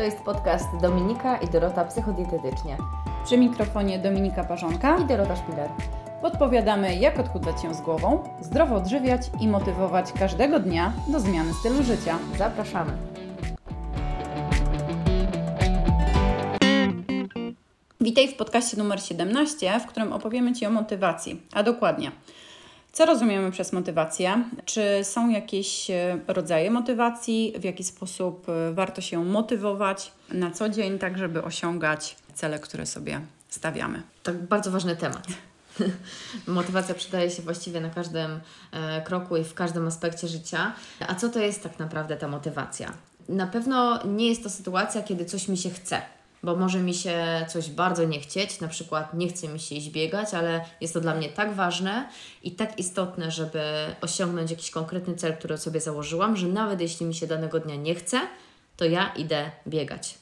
To jest podcast Dominika i Dorota Psychodietetycznie. Przy mikrofonie Dominika Parzonka i Dorota Szpiler. Podpowiadamy, jak odchudzać się z głową, zdrowo odżywiać i motywować każdego dnia do zmiany stylu życia. Zapraszamy. Witaj w podcaście numer 17, w którym opowiemy Ci o motywacji, a dokładnie co rozumiemy przez motywację? Czy są jakieś e, rodzaje motywacji? W jaki sposób e, warto się motywować na co dzień, tak żeby osiągać cele, które sobie stawiamy? To bardzo ważny temat. Motywacja przydaje się właściwie na każdym e, kroku i w każdym aspekcie życia. A co to jest tak naprawdę ta motywacja? Na pewno nie jest to sytuacja, kiedy coś mi się chce bo może mi się coś bardzo nie chcieć, na przykład nie chce mi się iść biegać, ale jest to dla mnie tak ważne i tak istotne, żeby osiągnąć jakiś konkretny cel, który sobie założyłam, że nawet jeśli mi się danego dnia nie chce, to ja idę biegać.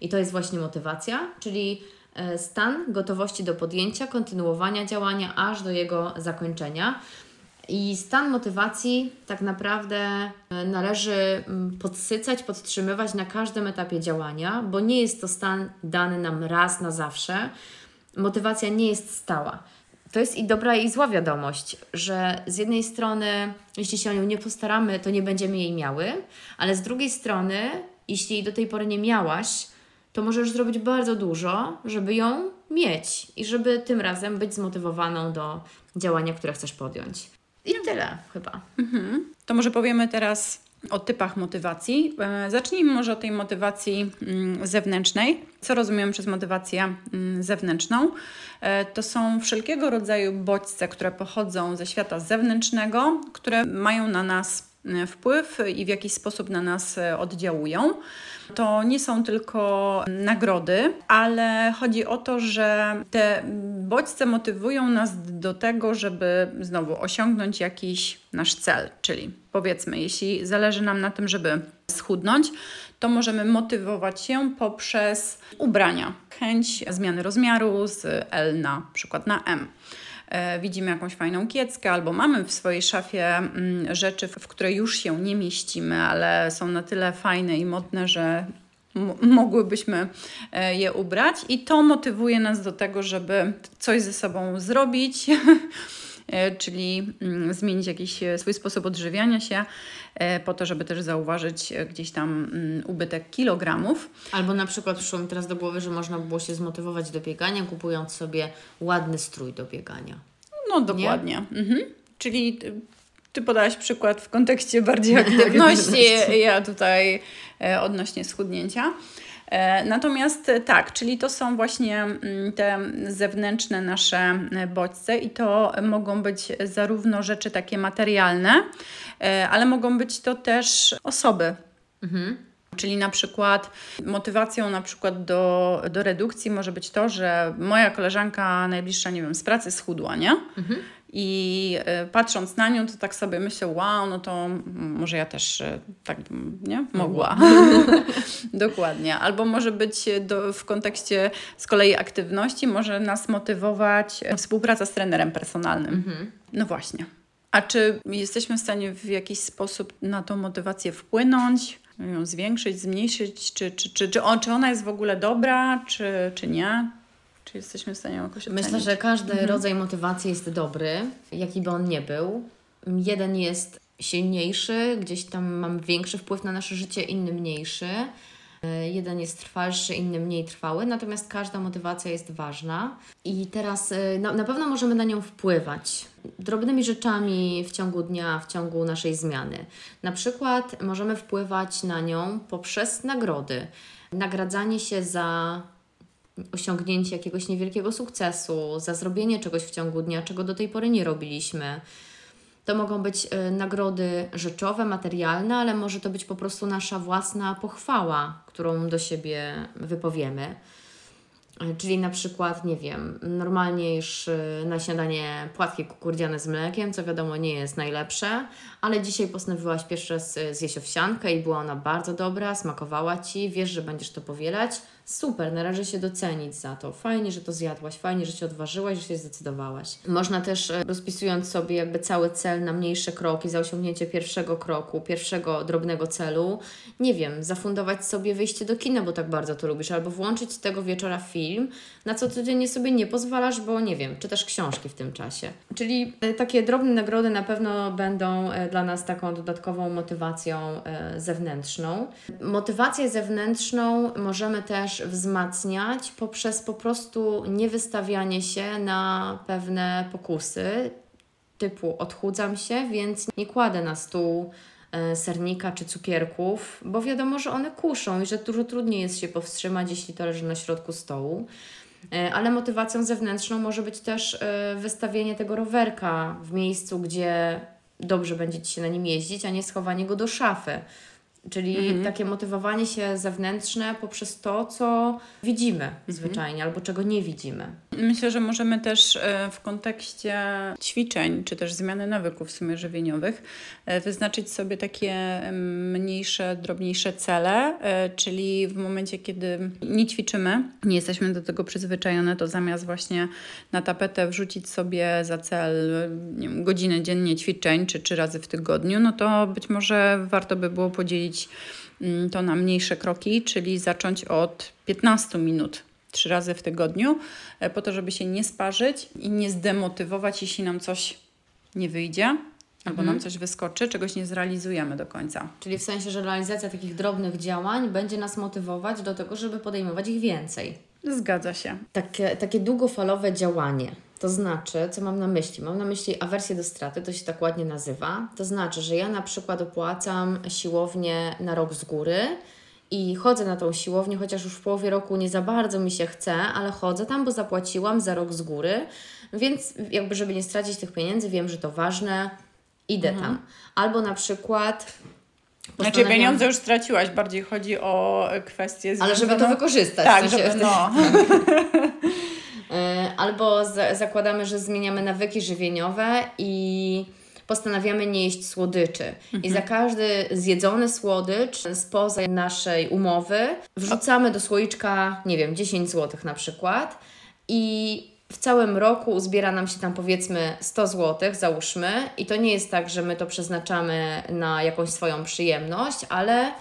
I to jest właśnie motywacja, czyli e, stan gotowości do podjęcia, kontynuowania działania aż do jego zakończenia. I stan motywacji tak naprawdę e, należy mm, podsycać, podtrzymywać na każdym etapie działania, bo nie jest to stan dany nam raz na zawsze. Motywacja nie jest stała. To jest i dobra i zła wiadomość, że z jednej strony, jeśli się o nią nie postaramy, to nie będziemy jej miały, ale z drugiej strony, jeśli do tej pory nie miałaś, to możesz zrobić bardzo dużo, żeby ją mieć i żeby tym razem być zmotywowaną do działania, które chcesz podjąć. I tyle chyba. Mhm. To może powiemy teraz o typach motywacji. E, zacznijmy może od tej motywacji mm, zewnętrznej. Co rozumiem przez motywację mm, zewnętrzną? E, to są wszelkiego rodzaju bodźce, które pochodzą ze świata zewnętrznego, które mają na nas wpływ i w jakiś sposób na nas oddziałują. To nie są tylko nagrody, ale chodzi o to, że te bodźce motywują nas do tego, żeby znowu osiągnąć jakiś nasz cel. Czyli powiedzmy, jeśli zależy nam na tym, żeby schudnąć, to możemy motywować się poprzez ubrania. Chęć zmiany rozmiaru z L na przykład na M. E, widzimy jakąś fajną kieckę, albo mamy w swojej szafie mm, rzeczy, w które już się nie mieścimy, ale są na tyle fajne i modne, że mogłybyśmy e, je ubrać, i to motywuje nas do tego, żeby coś ze sobą zrobić. E, czyli mm, zmienić jakiś swój sposób odżywiania się, po to, żeby też zauważyć gdzieś tam mm, ubytek kilogramów. Albo na przykład przyszło mi teraz do głowy, że można było się zmotywować do biegania, kupując sobie ładny strój do biegania. No dokładnie. Mhm. Czyli ty podałaś przykład w kontekście bardziej aktywności, ja tutaj e, odnośnie schudnięcia. E, natomiast e, tak, czyli to są właśnie mm, te zewnętrzne nasze bodźce i to mogą być zarówno rzeczy takie materialne, ale mogą być to też osoby. Mhm. Czyli na przykład motywacją na przykład do, do redukcji może być to, że moja koleżanka najbliższa, nie wiem, z pracy schudła, nie? Mhm. I y, patrząc na nią, to tak sobie myślę, wow, no to może ja też y, tak nie mogła. Dokładnie. Albo może być do, w kontekście z kolei aktywności, może nas motywować współpraca z trenerem personalnym. Mhm. No właśnie. A czy jesteśmy w stanie w jakiś sposób na tą motywację wpłynąć? ją zwiększyć, zmniejszyć, czy, czy, czy, czy, on, czy ona jest w ogóle dobra, czy, czy nie? Czy jesteśmy w stanie jakoś ocenić? Myślę, że każdy mhm. rodzaj motywacji jest dobry, jaki by on nie był. Jeden jest silniejszy, gdzieś tam mamy większy wpływ na nasze życie, inny mniejszy. E, jeden jest trwalszy, inny mniej trwały, natomiast każda motywacja jest ważna i teraz e, na, na pewno możemy na nią wpływać drobnymi rzeczami w ciągu dnia, w ciągu naszej zmiany. Na przykład możemy wpływać na nią poprzez nagrody. Nagradzanie się za osiągnięcie jakiegoś niewielkiego sukcesu, za zrobienie czegoś w ciągu dnia, czego do tej pory nie robiliśmy. To mogą być y, nagrody rzeczowe, materialne, ale może to być po prostu nasza własna pochwała, którą do siebie wypowiemy. Y, czyli na przykład, nie wiem, normalnie już y, na śniadanie płatki kukurydziane z mlekiem, co wiadomo nie jest najlepsze, ale dzisiaj postanowiłaś pierwszy raz zjeść owsiankę i była ona bardzo dobra, smakowała Ci, wiesz, że będziesz to powielać, super, należy się docenić za to. Fajnie, że to zjadłaś, fajnie, że się odważyłaś, że się zdecydowałaś. Można też e, rozpisując sobie jakby cały cel na mniejsze kroki, za osiągnięcie pierwszego kroku, pierwszego drobnego celu, nie wiem, zafundować sobie wyjście do kina, bo tak bardzo to lubisz, albo włączyć tego wieczora film, na co codziennie sobie nie pozwalasz, bo nie wiem, czytasz książki w tym czasie. Czyli e, takie drobne nagrody na pewno będą e, dla nas taką dodatkową motywacją zewnętrzną. Motywację zewnętrzną możemy też wzmacniać poprzez po prostu niewystawianie się na pewne pokusy, typu odchudzam się, więc nie kładę na stół e, sernika czy cukierków, bo wiadomo, że one kuszą i że dużo trudniej jest się powstrzymać, jeśli to leży na środku stołu. E, ale motywacją zewnętrzną może być też e, wystawienie tego rowerka w miejscu, gdzie dobrze będzie Ci się na nim jeździć, a nie schowanie go do szafy. Czyli mhm. takie motywowanie się zewnętrzne poprzez to, co widzimy mhm. zwyczajnie albo czego nie widzimy. Myślę, że możemy też e, w kontekście ćwiczeń czy też zmiany nawyków w sumie żywieniowych e, wyznaczyć sobie takie mniejsze, drobniejsze cele, e, czyli w momencie, kiedy nie ćwiczymy, nie jesteśmy do tego przyzwyczajone, to zamiast właśnie na tapetę wrzucić sobie za cel wiem, godzinę dziennie ćwiczeń czy trzy razy w tygodniu, no to być może warto by było podzielić Mm, to na mniejsze kroki, czyli zacząć od 15 minut trzy razy w tygodniu, e, po to, żeby się nie sparzyć i nie zdemotywować, jeśli nam coś nie wyjdzie. Albo nam mhm. coś wyskoczy, czegoś nie zrealizujemy do końca. Czyli w sensie, że realizacja takich drobnych działań będzie nas motywować do tego, żeby podejmować ich więcej. Zgadza się. Takie, takie długofalowe działanie. To znaczy, co mam na myśli? Mam na myśli awersję do straty, to się tak ładnie nazywa. To znaczy, że ja na przykład opłacam siłownię na rok z góry i chodzę na tą siłownię, chociaż już w połowie roku nie za bardzo mi się chce, ale chodzę tam, bo zapłaciłam za rok z góry, więc jakby, żeby nie stracić tych pieniędzy, wiem, że to ważne, idę mhm. tam. Albo na przykład znaczy pieniądze już straciłaś, bardziej chodzi o kwestie związane... Ale żeby to wykorzystać. Tak, żeby, no. E, albo zakładamy, że zmieniamy nawyki żywieniowe i postanawiamy nie jeść słodyczy. Mhm. I za każdy zjedzony słodycz spoza naszej umowy wrzucamy do słoiczka, nie wiem, 10 zł na przykład. I w całym roku uzbiera nam się tam powiedzmy 100 zł, załóżmy, i to nie jest tak, że my to przeznaczamy na jakąś swoją przyjemność, ale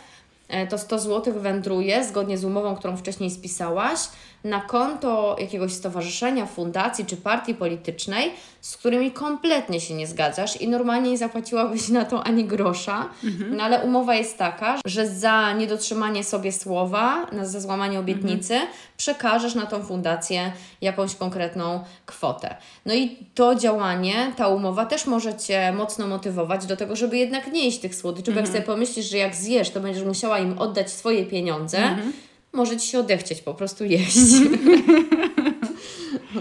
e, to 100 zł wędruje zgodnie z umową, którą wcześniej spisałaś, na konto jakiegoś stowarzyszenia, fundacji czy partii politycznej, z którymi kompletnie się nie zgadzasz i normalnie nie zapłaciłabyś na to ani grosza, mhm. no ale umowa jest taka, że za niedotrzymanie sobie słowa, za złamanie obietnicy, mhm. przekażesz na tą fundację jakąś konkretną kwotę. No i to działanie, ta umowa też może Cię mocno motywować do tego, żeby jednak nie jeść tych słodyczy, mhm. bo jak mhm. sobie pomyślisz, że jak zjesz, to będziesz musiała im oddać swoje pieniądze, mhm może Ci się odechcieć po prostu jeść.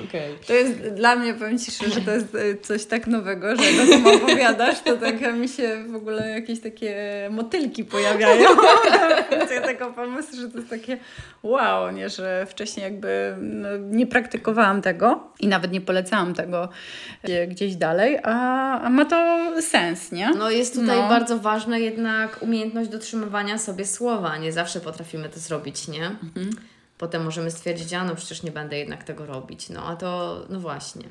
Okay. To jest dla mnie, powiem Ci szczerze, że to jest e, coś tak nowego, że jak o tym opowiadasz, to tak mi się w ogóle jakieś takie motylki pojawiają. ja tego pomysłu, że to jest takie wow, nie, że wcześniej jakby no, nie praktykowałam tego i nawet nie polecałam tego gdzieś dalej, a, a ma to sens, nie? No jest tutaj no. bardzo ważna jednak umiejętność dotrzymywania sobie słowa. Nie zawsze potrafimy to zrobić, nie? Mhm potem możemy stwierdzić, a no przecież nie będę jednak tego robić. No a to, no właśnie,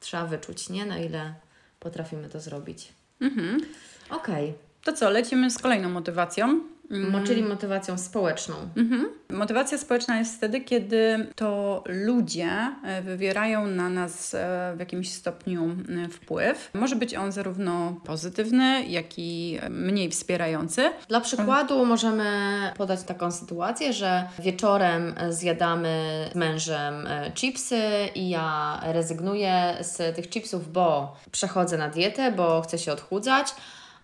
trzeba wyczuć, nie? Na ile potrafimy to zrobić. Mhm. Okej. Okay. To co, lecimy z kolejną motywacją. Mm. Czyli motywacją społeczną. Mhm. Motywacja społeczna jest wtedy, kiedy to ludzie e, wywierają na nas e, w jakimś stopniu e, wpływ. Może być on zarówno pozytywny, jak i mniej wspierający. Dla przykładu możemy podać taką sytuację, że wieczorem zjadamy z mężem chipsy i ja rezygnuję z tych chipsów, bo przechodzę na dietę, bo chcę się odchudzać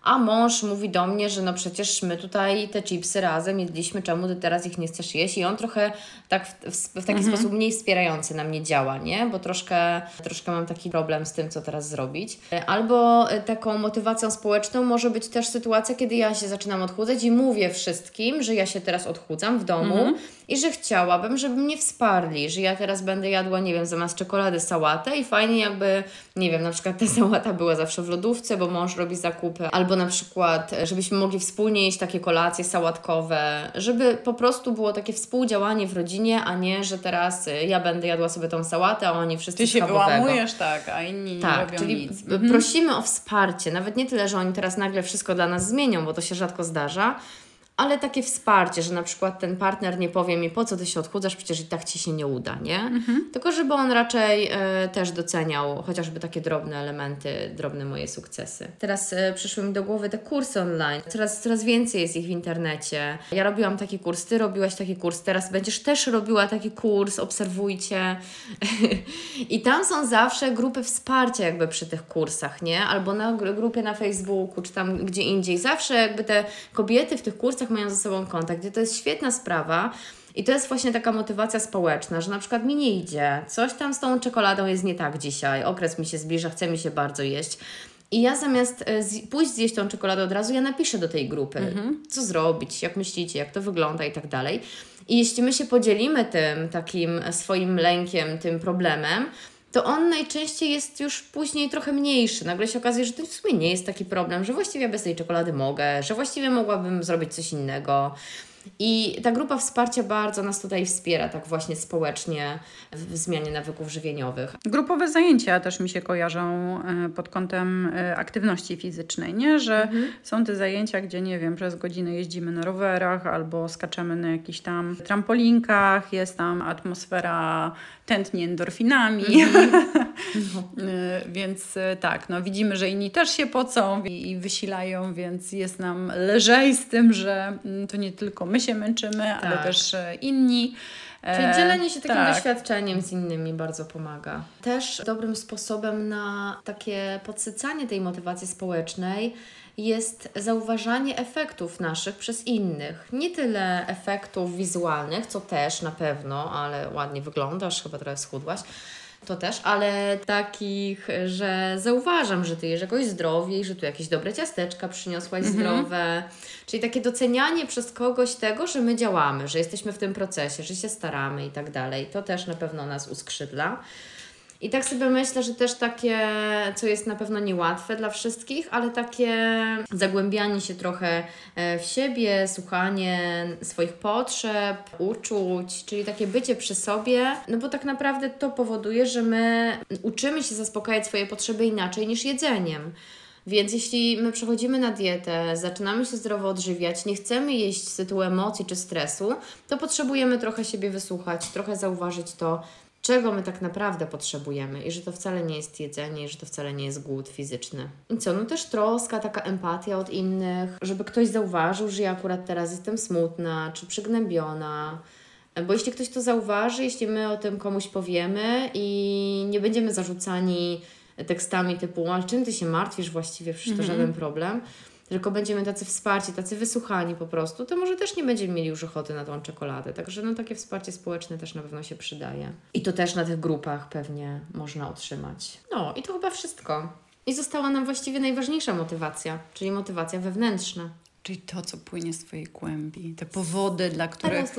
a mąż mówi do mnie, że no przecież my tutaj te chipsy razem jedliśmy, czemu ty teraz ich nie chcesz jeść? I on trochę tak w, w, w taki mhm. sposób mniej wspierający na mnie działa, nie? Bo troszkę, troszkę mam taki problem z tym, co teraz zrobić. Albo taką motywacją społeczną może być też sytuacja, kiedy ja się zaczynam odchudzać i mówię wszystkim, że ja się teraz odchudzam w domu mhm. i że chciałabym, żeby mnie wsparli, że ja teraz będę jadła, nie wiem, zamiast czekolady sałatę i fajnie jakby, nie wiem, na przykład ta sałata była zawsze w lodówce, bo mąż robi zakupy, albo albo na przykład, żebyśmy mogli wspólnie jeść takie kolacje sałatkowe, żeby po prostu było takie współdziałanie w rodzinie, a nie, że teraz ja będę jadła sobie tą sałatę, a oni wszyscy Ty się wyłamujesz, tak, a inni tak, nie robią czyli nic. prosimy o wsparcie, nawet nie tyle, że oni teraz nagle wszystko dla nas zmienią, bo to się rzadko zdarza, ale takie wsparcie, że na przykład ten partner nie powie mi, po co ty się odchudzasz, przecież i tak ci się nie uda, nie? Mhm. Tylko żeby on raczej e, też doceniał chociażby takie drobne elementy, drobne moje sukcesy. Teraz e, przyszły mi do głowy te kursy online. Coraz, coraz więcej jest ich w internecie. Ja robiłam taki kurs, ty robiłaś taki kurs, teraz będziesz też robiła taki kurs, obserwujcie. I tam są zawsze grupy wsparcia jakby przy tych kursach, nie? Albo na grupie na Facebooku, czy tam gdzie indziej. Zawsze jakby te kobiety w tych kursach mają ze sobą kontakt, gdzie to jest świetna sprawa. I to jest właśnie taka motywacja społeczna, że na przykład mi nie idzie, coś tam z tą czekoladą jest nie tak dzisiaj, okres mi się zbliża, chce mi się bardzo jeść. I ja zamiast e, pójść zjeść tą czekoladę od razu, ja napiszę do tej grupy, mhm. co zrobić, jak myślicie, jak to wygląda i tak dalej. I jeśli my się podzielimy tym takim swoim lękiem, tym problemem, to on najczęściej jest już później trochę mniejszy. Nagle się okazuje, że to w sumie nie jest taki problem, że właściwie bez tej czekolady mogę, że właściwie mogłabym zrobić coś innego. I ta grupa wsparcia bardzo nas tutaj wspiera, tak właśnie społecznie w zmianie nawyków żywieniowych. Grupowe zajęcia też mi się kojarzą e, pod kątem e, aktywności fizycznej, nie? Że mhm. są te zajęcia, gdzie nie wiem, przez godzinę jeździmy na rowerach albo skaczemy na jakichś tam trampolinkach, jest tam atmosfera tętni endorfinami. Mhm. No. więc tak, no widzimy, że inni też się pocą i, i wysilają, więc jest nam lżej z tym, że mm, to nie tylko my się męczymy, tak. ale też e, inni. Czyli e, dzielenie się takim tak. doświadczeniem z innymi bardzo pomaga. Też dobrym sposobem na takie podsycanie tej motywacji społecznej jest zauważanie efektów naszych przez innych. Nie tyle efektów wizualnych, co też na pewno, ale ładnie wyglądasz, chyba trochę schudłaś, to też, ale takich, że zauważam, że ty jesz jakoś zdrowiej, że tu jakieś dobre ciasteczka przyniosłaś mhm. zdrowe. Czyli takie docenianie przez kogoś tego, że my działamy, że jesteśmy w tym procesie, że się staramy i tak dalej. To też na pewno nas uskrzydla. I tak sobie myślę, że też takie, co jest na pewno niełatwe dla wszystkich, ale takie zagłębianie się trochę e, w siebie, słuchanie swoich potrzeb, uczuć, czyli takie bycie przy sobie, no bo tak naprawdę to powoduje, że my uczymy się zaspokajać swoje potrzeby inaczej niż jedzeniem. Więc jeśli my przechodzimy na dietę, zaczynamy się zdrowo odżywiać, nie chcemy jeść z tytułu emocji czy stresu, to potrzebujemy trochę siebie wysłuchać, trochę zauważyć to, czego my tak naprawdę potrzebujemy i że to wcale nie jest jedzenie, i że to wcale nie jest głód fizyczny. I co, no też troska, taka empatia od innych, żeby ktoś zauważył, że ja akurat teraz jestem smutna czy przygnębiona. Bo jeśli ktoś to zauważy, jeśli my o tym komuś powiemy i nie będziemy zarzucani tekstami typu, ale czym ty się martwisz właściwie, przecież to mm -hmm. żaden problem, tylko będziemy tacy wsparci, tacy wysłuchani po prostu, to może też nie będziemy mieli już ochoty na tą czekoladę. Także no takie wsparcie społeczne też na pewno się przydaje. I to też na tych grupach pewnie można otrzymać. No i to chyba wszystko. I została nam właściwie najważniejsza motywacja, czyli motywacja wewnętrzna. Czyli to, co płynie z Twojej głębi, te powody, dla których...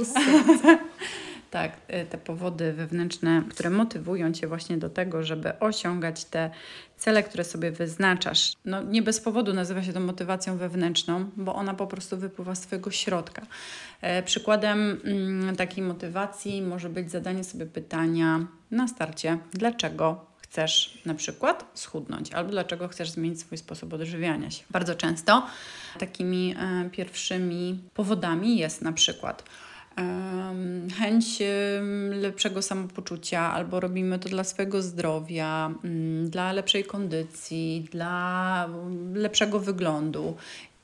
Tak, y, te powody wewnętrzne, które motywują Cię właśnie do tego, żeby osiągać te cele, które sobie wyznaczasz. No nie bez powodu nazywa się to motywacją wewnętrzną, bo ona po prostu wypływa z Twojego środka. E, przykładem mm, takiej motywacji może być zadanie sobie pytania na starcie, dlaczego chcesz na przykład schudnąć, albo dlaczego chcesz zmienić swój sposób odżywiania się. Bardzo często takimi e, pierwszymi powodami jest na przykład chęć lepszego samopoczucia, albo robimy to dla swojego zdrowia, mm, dla lepszej kondycji, dla lepszego wyglądu.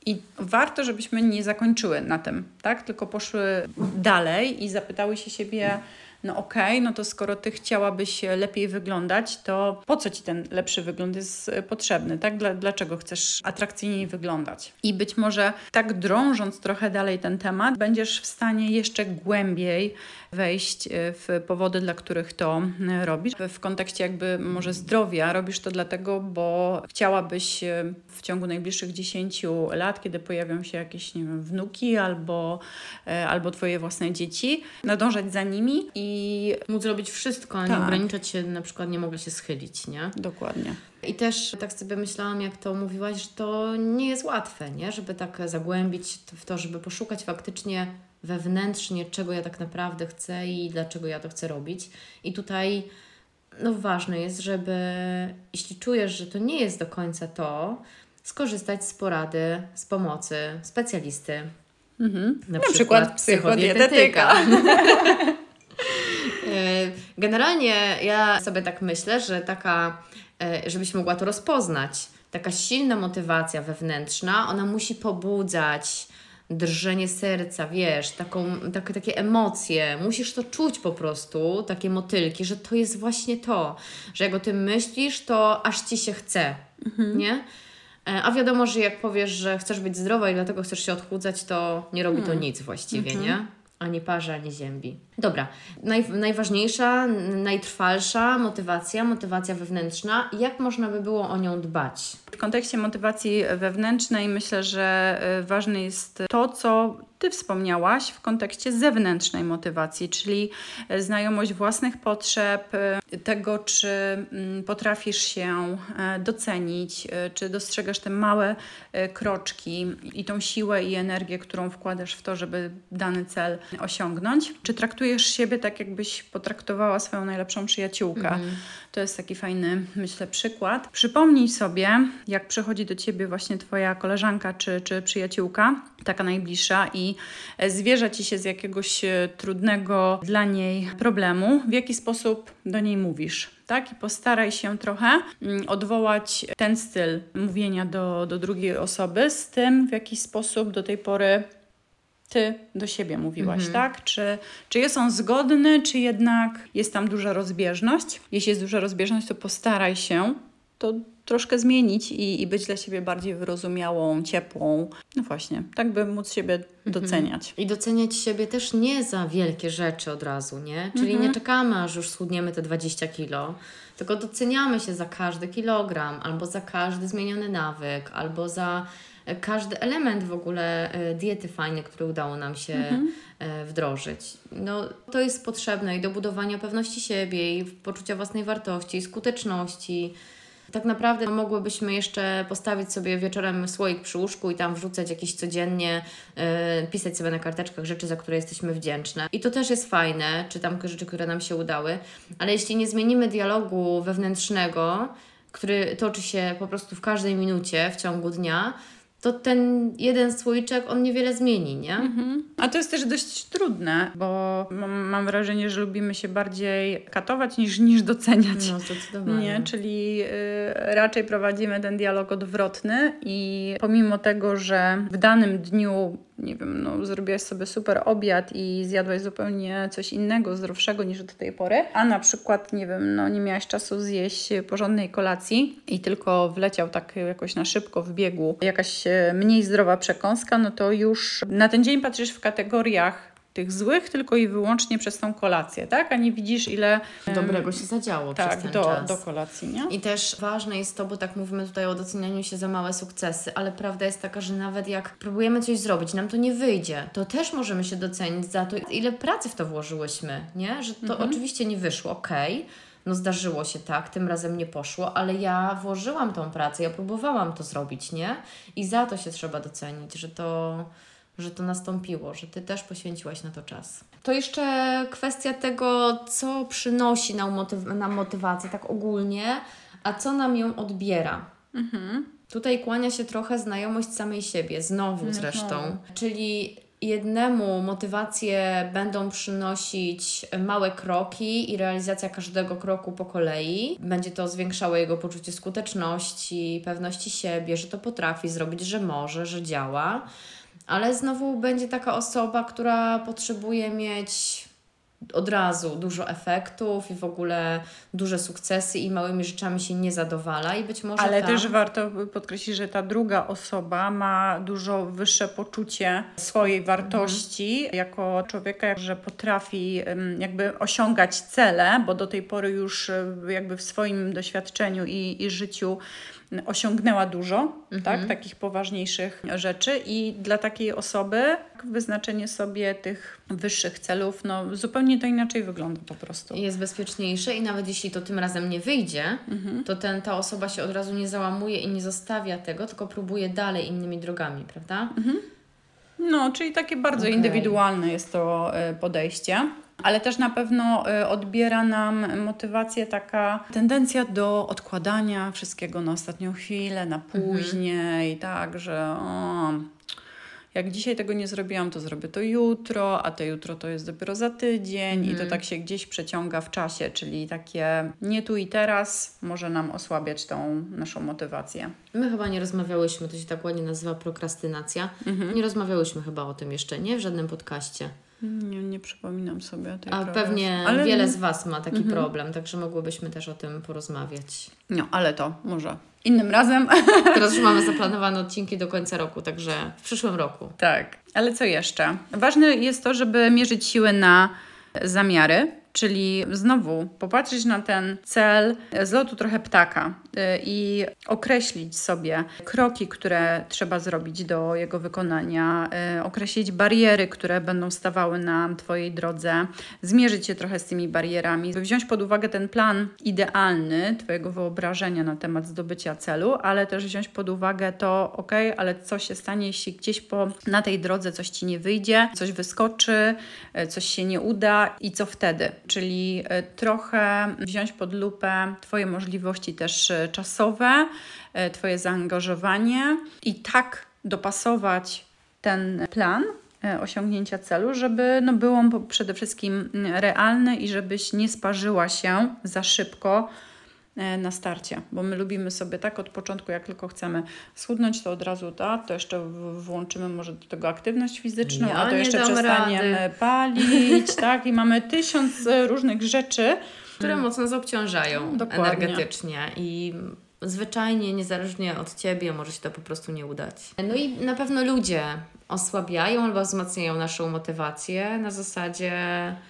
I warto, żebyśmy nie zakończyły na tym, tak? Tylko poszły dalej i zapytały się siebie, no okej, okay, no to skoro ty chciałabyś lepiej wyglądać, to po co ci ten lepszy wygląd jest potrzebny, tak? Dla, dlaczego chcesz atrakcyjniej wyglądać? I być może tak drążąc trochę dalej ten temat, będziesz w stanie jeszcze głębiej wejść e, w powody, dla których to e, robisz. W kontekście jakby może zdrowia robisz to dlatego, bo chciałabyś w ciągu najbliższych 10 lat, kiedy pojawią się jakieś nie wiem, wnuki albo, albo twoje własne dzieci, nadążać za nimi i móc robić wszystko, a Tak. nie ograniczać się, na przykład nie mogę się schylić, nie? dokładnie. I też tak sobie myślałam, jak to mówiłaś, że to nie jest łatwe, nie? Żeby tak zagłębić w to, żeby poszukać faktycznie wewnętrznie, czego ja tak naprawdę chcę i dlaczego ja to chcę robić. I tutaj no ważne jest, żeby jeśli czujesz, że to nie jest do końca to, skorzystać z porady, z pomocy specjalisty. Mhm. Na, Na przykład psychodietetyka. E, Generalnie ja sobie tak myślę, że taka, e, żebyś mogła to rozpoznać, taka silna motywacja wewnętrzna, ona musi pobudzać drżenie serca, wiesz, taką, takie, takie emocje. Musisz to czuć po prostu, takie motylki, że to jest właśnie to, że jak o tym myślisz, to aż ci się chce, nie? E, A wiadomo, że jak powiesz, że chcesz być zdrowa i dlatego chcesz się odchudzać, to nie robi to nic właściwie, nie? Ani parze, ani ziębi. Dobra, Naj, najważniejsza, najtrwalsza motywacja, motywacja wewnętrzna. Jak można by było o nią dbać? W kontekście motywacji wewnętrznej myślę, że y, ważne jest to, co Ty wspomniałaś w kontekście zewnętrznej motywacji, czyli y, znajomość własnych potrzeb, y, tego, czy mm, potrafisz się e, docenić, czy dostrzegasz te małe kroczki i tą siłę i energię, którą wkładasz w to, żeby dany cel osiągnąć. Czy traktujesz siebie tak, jakbyś potraktowała swoją najlepszą przyjaciółkę? To jest taki fajny, myślę, przykład. Przypomnij sobie, jak przychodzi do ciebie właśnie twoja koleżanka czy, czy przyjaciółka, taka najbliższa, i zwierza ci się z jakiegoś e, trudnego dla niej problemu, w jaki sposób do niej mówisz. Tak? I postaraj się trochę mm, odwołać ten styl mówienia do, do drugiej osoby z tym, w jaki sposób do tej pory ty do siebie mówiłaś, tak? Czy, czy jest on zgodny, czy jednak jest tam duża rozbieżność? Jeśli jest duża rozbieżność, to postaraj się to troszkę zmienić i, i być dla siebie bardziej wyrozumiałą, ciepłą. No właśnie, tak by móc siebie doceniać. I doceniać siebie też nie za wielkie rzeczy od razu, nie? Czyli nie czekamy, aż już schudniemy te 20 kilo, tylko doceniamy się za każdy kilogram, albo za każdy zmieniony nawyk, albo za każdy element w ogóle e, diety fajny, który udało nam się e, wdrożyć. No, to jest potrzebne i do budowania pewności siebie, i poczucia własnej wartości, skuteczności. Tak naprawdę mogłybyśmy jeszcze postawić sobie wieczorem słoik przy łóżku i tam wrzucać jakieś codziennie, e, pisać sobie na karteczkach rzeczy, za które jesteśmy wdzięczne. I to też jest fajne, czy tam rzeczy, które nam się udały, ale jeśli nie zmienimy dialogu wewnętrznego, który toczy się po prostu w każdej minucie w ciągu dnia, to ten jeden słoiczek on niewiele zmieni, nie? A to jest też dość trudne, bo mam, mam wrażenie, że lubimy się bardziej katować niż, niż doceniać. No, zdecydowanie. Nie, czyli y, raczej prowadzimy ten dialog odwrotny i pomimo tego, że w danym dniu, nie wiem, no, zrobiłaś sobie super obiad i zjadłaś zupełnie coś innego, zdrowszego niż do tej pory, a na przykład, nie wiem, no, nie miałaś czasu zjeść porządnej kolacji i tylko wleciał tak jakoś na szybko w biegu jakaś e, mniej zdrowa przekąska, no to już na ten dzień patrzysz w kategoriach tych złych tylko i wyłącznie przez tą kolację, tak? A nie widzisz ile Dobrego się zadziało przez tak, ten do, czas. do kolacji, nie? I też ważne jest to, bo tak mówimy tutaj o docenianiu się za małe sukcesy, ale prawda jest taka, że nawet jak próbujemy coś zrobić, nam to nie wyjdzie, to też możemy się docenić za to, ile pracy w to włożyłyśmy, nie? Że to oczywiście nie wyszło, okej, no zdarzyło się tak, tym razem nie poszło, ale ja włożyłam tą pracę, ja próbowałam to zrobić, nie? I za to się trzeba docenić, że to że to nastąpiło, że Ty też poświęciłaś na to czas. To jeszcze kwestia tego, co przynosi nam, motyw- nam motywację tak ogólnie, a co nam ją odbiera. Tutaj kłania się trochę znajomość samej siebie, znowu zresztą. znowu. Czyli jednemu motywacje będą przynosić małe kroki i realizacja każdego kroku po kolei. Będzie to zwiększało jego poczucie skuteczności, pewności siebie, że to potrafi zrobić, że może, że działa. Ale znowu będzie taka osoba, która potrzebuje mieć od razu dużo efektów i w ogóle duże sukcesy i małymi rzeczami się nie zadowala i być może Ale tam... też warto podkreślić, że ta druga osoba ma dużo wyższe poczucie swojej wartości jako człowieka, że potrafi jakby osiągać cele, bo do tej pory już e, jakby w swoim doświadczeniu i, i życiu osiągnęła dużo, mhm. tak, takich poważniejszych rzeczy i dla takiej osoby wyznaczenie sobie tych wyższych celów, no zupełnie to inaczej wygląda po prostu. Jest bezpieczniejsze i nawet jeśli to tym razem nie wyjdzie, mhm. to ten, ta osoba się od razu nie załamuje i nie zostawia tego, tylko próbuje dalej innymi drogami, prawda? Mhm. No, czyli takie bardzo okay. indywidualne jest to e, podejście. Ale też na pewno e, odbiera nam motywację taka tendencja do odkładania wszystkiego na ostatnią chwilę, na mhm. później, mhm. tak, że o, jak dzisiaj tego nie zrobiłam, to zrobię to jutro, a to jutro to jest dopiero za tydzień mm. i to mhm. tak się gdzieś przeciąga w czasie, czyli takie nie tu i teraz może nam osłabiać tą naszą motywację. My chyba nie rozmawiałyśmy, to się tak ładnie nazywa prokrastynacja. Mm-hmm. Nie rozmawiałyśmy chyba o tym jeszcze, nie? W żadnym podcaście. Nie, nie przypominam sobie tej A pewnie ale... wiele z Was ma taki mhm. problem, także mogłybyśmy też o tym porozmawiać. No, ale to może innym razem. Teraz już mamy zaplanowane odcinki do końca roku, także w przyszłym roku. Tak. Ale co jeszcze? Ważne jest to, żeby mierzyć siły na zamiary, Czyli znowu popatrzeć na ten cel z lotu trochę ptaka i określić sobie kroki, które trzeba zrobić do jego wykonania, y, określić bariery, które będą stawały na Twojej drodze, zmierzyć się trochę z tymi barierami, wziąć pod uwagę ten plan idealny Twojego wyobrażenia na temat zdobycia celu, ale też wziąć pod uwagę to, ok, ale co się stanie, jeśli gdzieś po, na tej drodze coś Ci nie wyjdzie, coś wyskoczy, y, coś się nie uda i co wtedy? czyli trochę wziąć pod lupę Twoje możliwości też czasowe, e, Twoje zaangażowanie i tak dopasować ten plan osiągnięcia celu, żeby no, był on przede wszystkim realny i żebyś nie sparzyła się za szybko E, na starcie, bo my lubimy sobie tak od początku, jak tylko chcemy schudnąć, to od razu tak, to jeszcze włączymy może do tego aktywność fizyczną, ja a to jeszcze przestaniemy rady. palić, tak, i mamy tysiąc e, różnych rzeczy, które mocno zaobciążają Dokładnie. energetycznie i zwyczajnie, niezależnie od Ciebie, może się to po prostu nie udać. No i na pewno ludzie osłabiają albo wzmacniają naszą motywację na zasadzie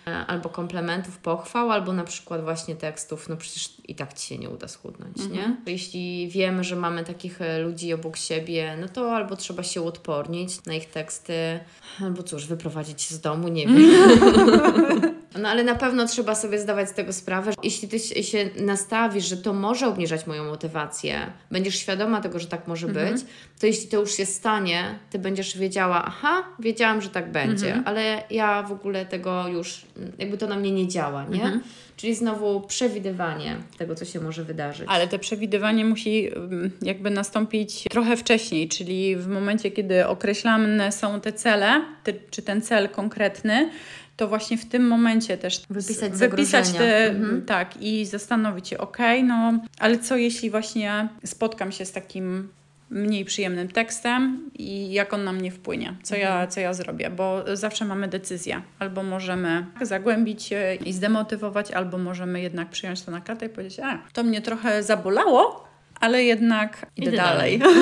e, albo komplementów, pochwał, albo na przykład właśnie tekstów, no przecież i tak Ci się nie uda schudnąć, mhm. nie? Jeśli wiemy, że mamy takich e, ludzi obok siebie, no to albo trzeba się uodpornić na ich teksty, albo cóż, wyprowadzić z domu, nie wiem. No ale na pewno trzeba sobie zdawać z tego sprawę, że jeśli ty się nastawisz, że to może obniżać moją motywację, będziesz świadoma tego, że tak może mhm. być, to jeśli to już się stanie, ty będziesz wiedziała, aha, wiedziałam, że tak będzie, mhm. ale ja w ogóle tego już, jakby to na mnie nie działa, nie? Mhm. Czyli znowu przewidywanie tego, co się może wydarzyć. Ale to przewidywanie musi mm, jakby nastąpić trochę wcześniej, czyli w momencie, kiedy określane są te cele, te, czy ten cel konkretny, to właśnie w tym momencie też wypisać, wypisać te, mhm. tak i zastanowić się, ok, no ale co jeśli właśnie spotkam się z takim mniej przyjemnym tekstem i jak on na mnie wpłynie, co, mhm. ja, co ja zrobię, bo zawsze mamy decyzję. Albo możemy zagłębić się i zdemotywować, albo możemy jednak przyjąć to na klatę i powiedzieć, a to mnie trochę zabolało, ale jednak idę, idę dalej. dalej.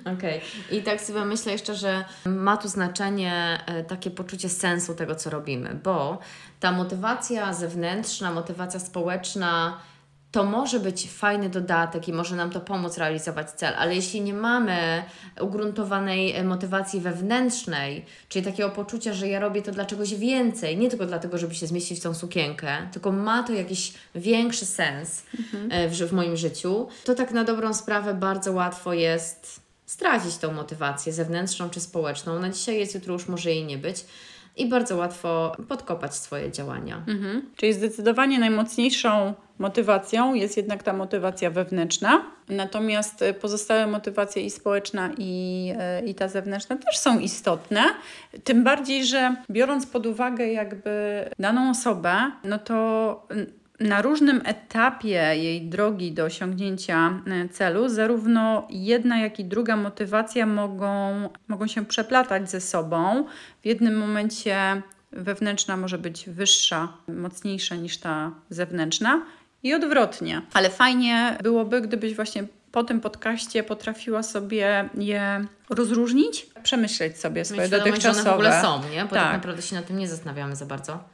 Okej. Okay. I tak sobie myślę jeszcze, że ma tu znaczenie e, takie poczucie sensu tego, co robimy, bo ta motywacja zewnętrzna, motywacja społeczna, to może być fajny dodatek i może nam to pomóc realizować cel, ale jeśli nie mamy ugruntowanej e, motywacji wewnętrznej, czyli takiego poczucia, że ja robię to dla czegoś więcej, nie tylko dlatego, żeby się zmieścić w tą sukienkę, tylko ma to jakiś większy sens mhm. E, w, w moim życiu, to tak na dobrą sprawę bardzo łatwo jest stracić tą motywację zewnętrzną czy społeczną. Na dzisiaj jest, jutro już może jej nie być i bardzo łatwo podkopać swoje działania. Mhm. Czyli zdecydowanie najmocniejszą motywacją jest jednak ta motywacja wewnętrzna, natomiast pozostałe motywacje i społeczna, i, e, i ta zewnętrzna też są istotne. Tym bardziej, że biorąc pod uwagę jakby daną osobę, no to na różnym etapie jej drogi do osiągnięcia e, celu, zarówno jedna, jak i druga motywacja mogą, mogą się przeplatać ze sobą. W jednym momencie wewnętrzna może być wyższa, mocniejsza niż ta zewnętrzna i odwrotnie. Ale fajnie byłoby, gdybyś właśnie po tym podcaście potrafiła sobie je rozróżnić, przemyśleć sobie swoje Mieć dotychczasowe. Że one w ogóle są, nie? Bo tak. tak naprawdę się na tym nie zastanawiamy za bardzo.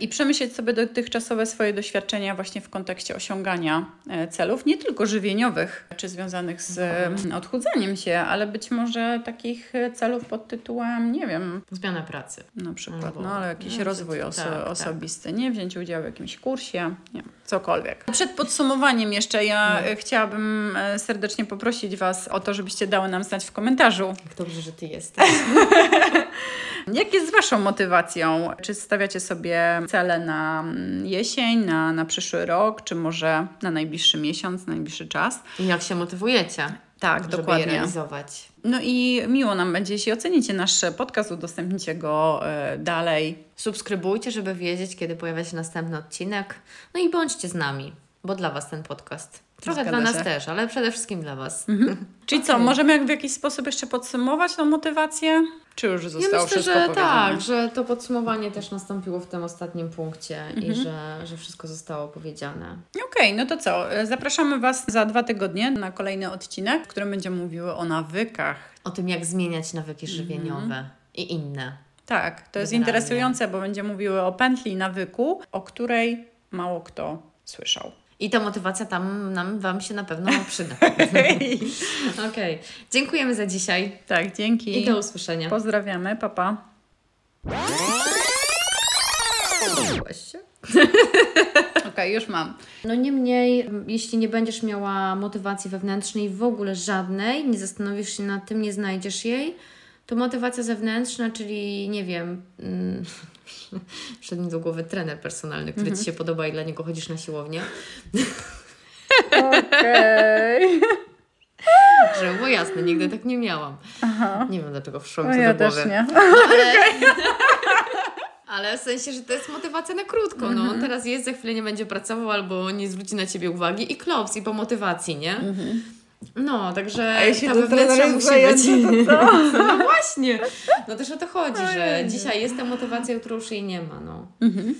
I przemyśleć sobie dotychczasowe swoje doświadczenia właśnie w kontekście osiągania e, celów, nie tylko żywieniowych czy związanych z e, odchudzaniem się, ale być może takich e, celów pod tytułem, nie wiem, Zmiana pracy. na przykład, Albo- no ale jakiś no, rozwój tak, oso- tak. osobisty, nie wziąć udziału w jakimś kursie, nie wiem, cokolwiek. Przed podsumowaniem jeszcze ja No. chciałabym serdecznie poprosić Was o to, żebyście dały nam znać w komentarzu, Jak dobrze, że Ty jesteś. Jak jest z Waszą motywacją? Czy stawiacie sobie cele na mm, jesień, na, na przyszły rok, czy może na najbliższy miesiąc, na najbliższy czas? I jak się motywujecie, Tak, żeby je dokładnie. realizować. No i miło nam będzie, jeśli ocenicie nasz podcast, udostępnicie go e, dalej. Subskrybujcie, żeby wiedzieć, kiedy pojawia się następny odcinek. No i bądźcie z nami, bo dla Was ten podcast. Trochę Zgadza dla nas się. też, ale przede wszystkim dla Was. Czyli co, Okej. możemy jak w jakiś sposób jeszcze podsumować tą motywację? Czy już Ja zostało myślę, wszystko że tak, że to podsumowanie też nastąpiło w tym ostatnim punkcie i Mhm. że, że wszystko zostało powiedziane. Okej, no to co? Zapraszamy Was za dwa tygodnie na kolejny odcinek, w którym będziemy mówiły o nawykach O tym, jak zmieniać nawyki Mhm. żywieniowe i inne. Tak, to jest interesujące, bo będziemy mówiły o pętli nawyku, o której mało kto słyszał. I ta motywacja tam nam Wam się na pewno przyda. Okej. Dziękujemy za dzisiaj tak, dzięki. i do usłyszenia. Pozdrawiamy, papa. Pozdrawiasz się? Okej, już mam. No niemniej, jeśli nie będziesz miała motywacji wewnętrznej w ogóle żadnej, nie zastanowisz się nad tym, nie znajdziesz jej, to motywacja zewnętrzna, czyli nie wiem, mm, wszedł mi do głowy trener personalny, który Ci się podoba i dla niego chodzisz na siłownię, Okej. żeby było jasne, nigdy tak nie miałam. Nie wiem dlaczego wszło mi No to ja do też głowy. nie. Ale, ale w sensie, że to jest motywacja na krótko. No. On teraz jest, za chwilę nie będzie pracował albo nie zwróci na Ciebie uwagi i klops, i po motywacji, nie? No, także A jeśli ta wewnętrzna musi być. to co? No właśnie. No też o to chodzi, że dzisiaj jest ta motywacja, jutro już jej nie ma. No. Mhm.